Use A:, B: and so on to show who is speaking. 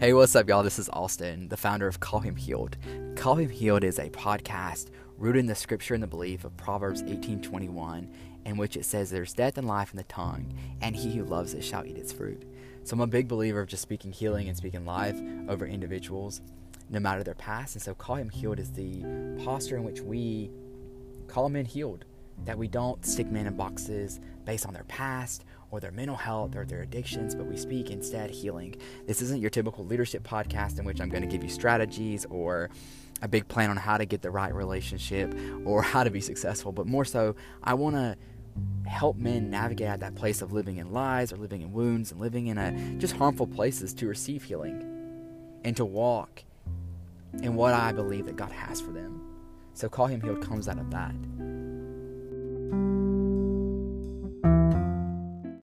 A: Hey, what's up, y'all? This is Austin, the founder of Call Him Healed. Call Him Healed is a podcast rooted in the scripture and the belief of Proverbs 18:21, in which it says, "There's death and life in the tongue, and he who loves it shall eat its fruit." So I'm a big believer of just speaking healing and speaking life over individuals, no matter their past. And so, Call Him Healed is the posture in which we call men healed, that we don't stick men in boxes based on their past or their mental health or their addictions, but we speak instead healing. This isn't your typical leadership podcast in which I'm going to give you strategies or a big plan on how to get the right relationship or how to be successful, but more so, I want to help men navigate out that place of living in lies or living in wounds and living in a, just harmful places to receive healing and to walk in what I believe that God has for them. So, Call Him Healed comes out of that.